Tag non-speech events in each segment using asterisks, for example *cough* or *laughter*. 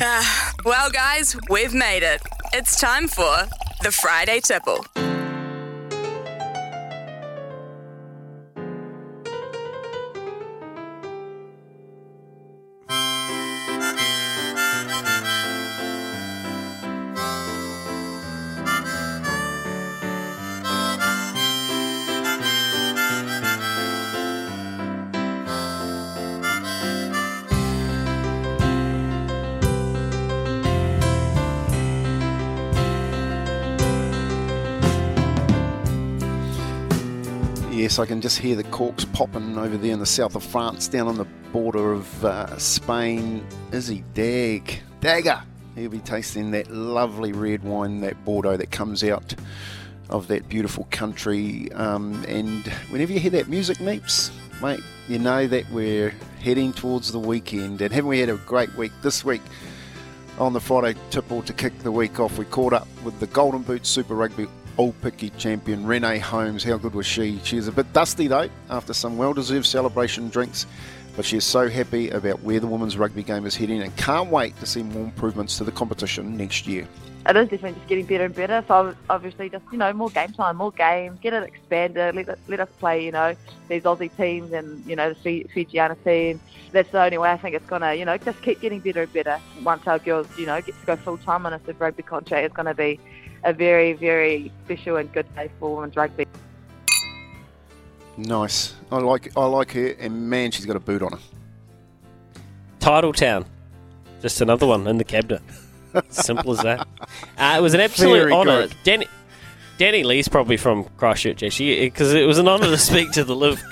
*sighs* Well, guys, we've made it. It's time for the Friday Tipple. Yes, I can just hear the corks popping over there in the south of France, down on the border of uh, Spain. Izzy Dagg, Dagger, he'll be tasting that lovely red wine, that Bordeaux that comes out of that beautiful country. Um, and whenever you hear that music, Meeps, mate, you know that we're heading towards the weekend. And haven't we had a great week this week? On the Friday tipple to kick the week off, we caught up with the Golden Boot Super Rugby All Picky champion Renee Holmes. How good was she? She is a bit dusty though after some well deserved celebration drinks, but she is so happy about where the women's rugby game is heading and can't wait to see more improvements to the competition next year. It is definitely just getting better and better. So obviously, just you know, more game time, more games, get it expanded. Let, let us play, you know, these Aussie teams and you know the Fijiana team. That's the only way I think it's gonna, you know, just keep getting better and better. Once our girls, you know, get to go full time on a Rugby contract, it's gonna be a very, very special and good day for women's rugby. Nice. I like I like her, and man, she's got a boot on her. Titletown. Just another one in the cabinet. *laughs* Simple as that. Uh, it was an absolute honour. Danny, Danny Lee's probably from Christchurch, actually, because it was an honour to speak to the LIV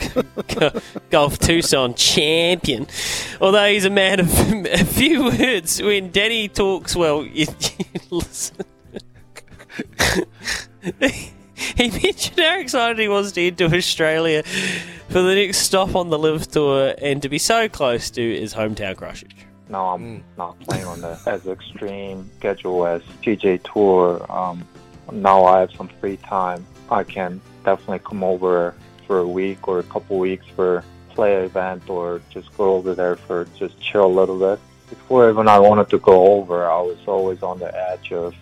*laughs* Golf Tucson champion. Although he's a man of *laughs* a few words, when Danny talks, well, you, you listen. *laughs* he mentioned how excited he was to head to Australia for the next stop on the LIV Tour and to be so close to his hometown Christchurch. No, I'm not playing on the as extreme schedule as PGA Tour. Um, now I have some free time. I can definitely come over for a week or a couple weeks for play event or just go over there for just chill a little bit. Before even I wanted to go over, I was always on the edge of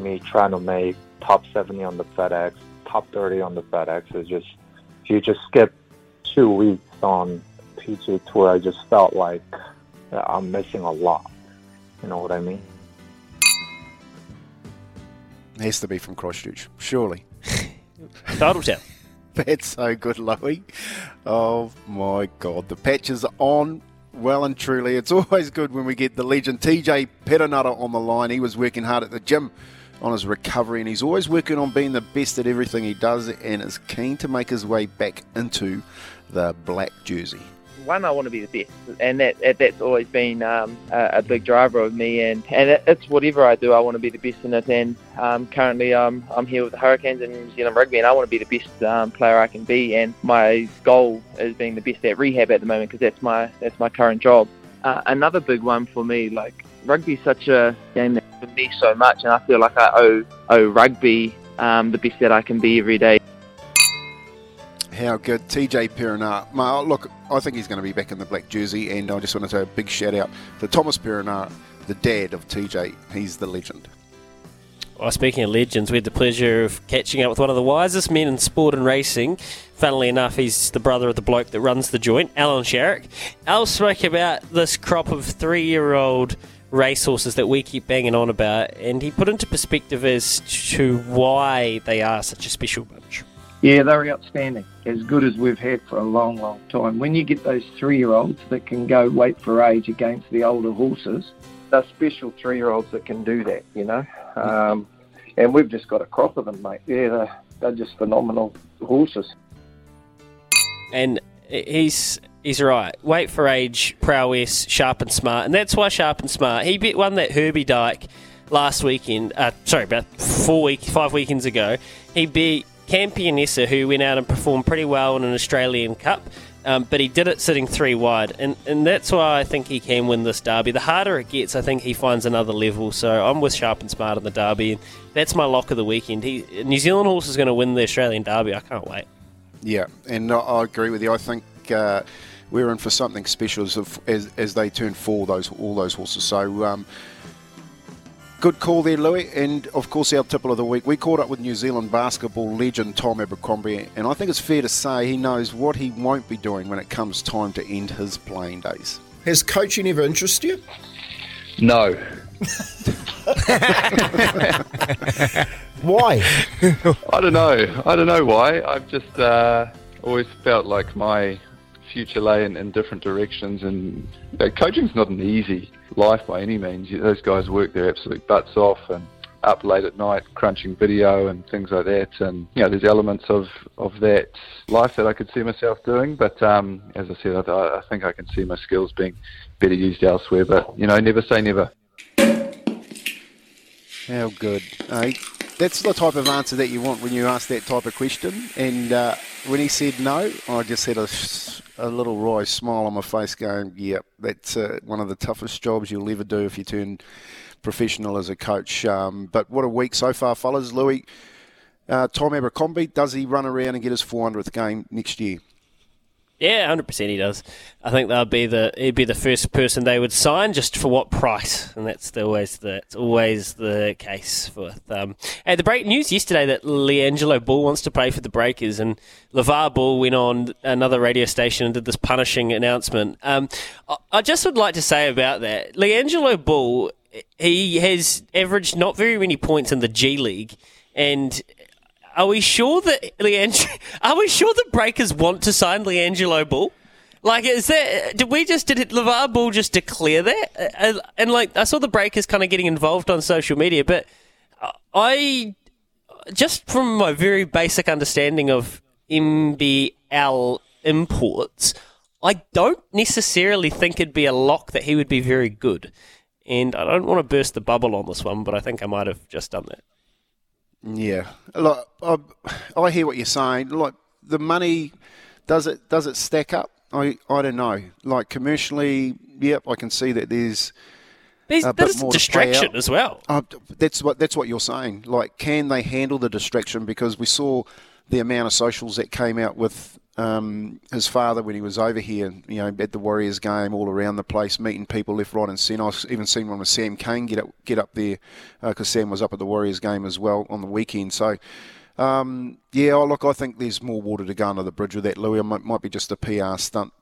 me trying to make top 70 on the FedEx, top 30 on the FedEx. It's just if you just skip two weeks on PGA Tour, I just felt like uh, I'm missing a lot. You know what I mean? Has to be from Christchurch, surely. *laughs* Titletown. *laughs* That's so good, Louie. Oh my God, the patch is on. Well and truly, it's always good when we get the legend TJ Perenara on the line. He was working hard at the gym on his recovery, and he's always working on being the best at everything he does, and is keen to make his way back into the black jersey. one, I want to be the best, and that, that that's always been um, a, a big driver of me. And, and it, it's whatever I do, I want to be the best in it. And um, currently, um, I'm here with the Hurricanes and New Zealand Rugby, and I want to be the best um, player I can be. And my goal is being the best at rehab at the moment because that's my that's my current job. Uh, another big one for me, like rugby, is such a game that me so much, and I feel like I owe owe rugby um, the best that I can be every day. How good, TJ Perenara. Ma- Look, I think he's going to be back in the black jersey, and I just want to say a big shout out to Thomas Perenara, the dad of TJ. He's the legend. Well, speaking of legends, we had the pleasure of catching up with one of the wisest men in sport and racing. Funnily enough, he's the brother of the bloke that runs the joint, Alan Sharrock. Al spoke about this crop of three year old racehorses that we keep banging on about, and he put into perspective as to why they are such a special bunch. Yeah, they're outstanding. As good as we've had for a long, long time. When you get those three-year-olds that can go wait for age against the older horses, they're special three-year-olds that can do that, you know. Um, and we've just got a crop of them, mate. Yeah, they're, they're just phenomenal horses. And he's he's right. Wait for age, prowess, sharp and smart, and that's why sharp and smart. He beat one that Herbie Dyke last weekend. Uh, sorry, about four week, five weekends ago. He beat Campionessa, who went out and performed pretty well in an Australian Cup. Um, but he did it sitting three wide, and, and that's why I think he can win this derby. The harder it gets, I think he finds another level. So I'm with Sharp and Smart in the derby, and that's my lock of the weekend. He New Zealand horse is going to win the Australian derby. I can't wait. Yeah, and I agree with you. I think uh, we're in for something special as as, as they turn four. Those all those horses. So. Um, Good call there, Louis. And of course, our tipple of the week. We caught up with New Zealand basketball legend Tom Abercrombie, and I think it's fair to say he knows what he won't be doing when it comes time to end his playing days. Has coaching ever interested you? No. *laughs* why? I don't know. I don't know why. I've just uh, always felt like my future lay in, in different directions, and know, coaching's not an easy life by any means. Those guys work their absolute butts off and up late at night crunching video and things like that. And you know, there's elements of of that life that I could see myself doing. But um, as I said, I, I think I can see my skills being better used elsewhere. But you know, never say never. How good. Uh, that's the type of answer that you want when you ask that type of question. And uh, when he said no, I just had a, a little wry smile on my face going, yep, that's uh, one of the toughest jobs you'll ever do if you turn professional as a coach. Um, but what a week so far, fellas. Louis, uh, Tom Abercrombie, does he run around and get his 400th game next year? Yeah, hundred percent he does. I think they'll be the he'd be the first person they would sign just for what price, and that's the, always the it's always the case with. Um, the break news yesterday that LiAngelo Ball wants to play for the Breakers, and LaVar Ball went on another radio station and did this punishing announcement. Um, I, I just would like to say about that, LiAngelo Ball, he has averaged not very many points in the G League, and are we sure that Leang- *laughs* Are we sure the Breakers want to sign LiAngelo Ball? Like, is that? Did we just did it, LaVar Ball just declare that? Uh, and like, I saw the Breakers kind of getting involved on social media, but I just from my very basic understanding of NBL imports, I don't necessarily think it'd be a lock that he would be very good. And I don't want to burst the bubble on this one, but I think I might have just done that. Yeah, look, I, I hear what you're saying. Like the money, does it does it stack up? I I don't know. Like commercially, yep, I can see that there's. There's, a there's distraction as well. Uh, that's what that's what you're saying. Like, can they handle the distraction? Because we saw the amount of socials that came out with um, his father when he was over here, you know, at the Warriors game, all around the place, meeting people left, right, and centre. I've even seen one with Sam Cane get up, get up there because uh, Sam was up at the Warriors game as well on the weekend. So, um, yeah, look, I think there's more water to go under the bridge with that, Louis. It might, might be just a PR stunt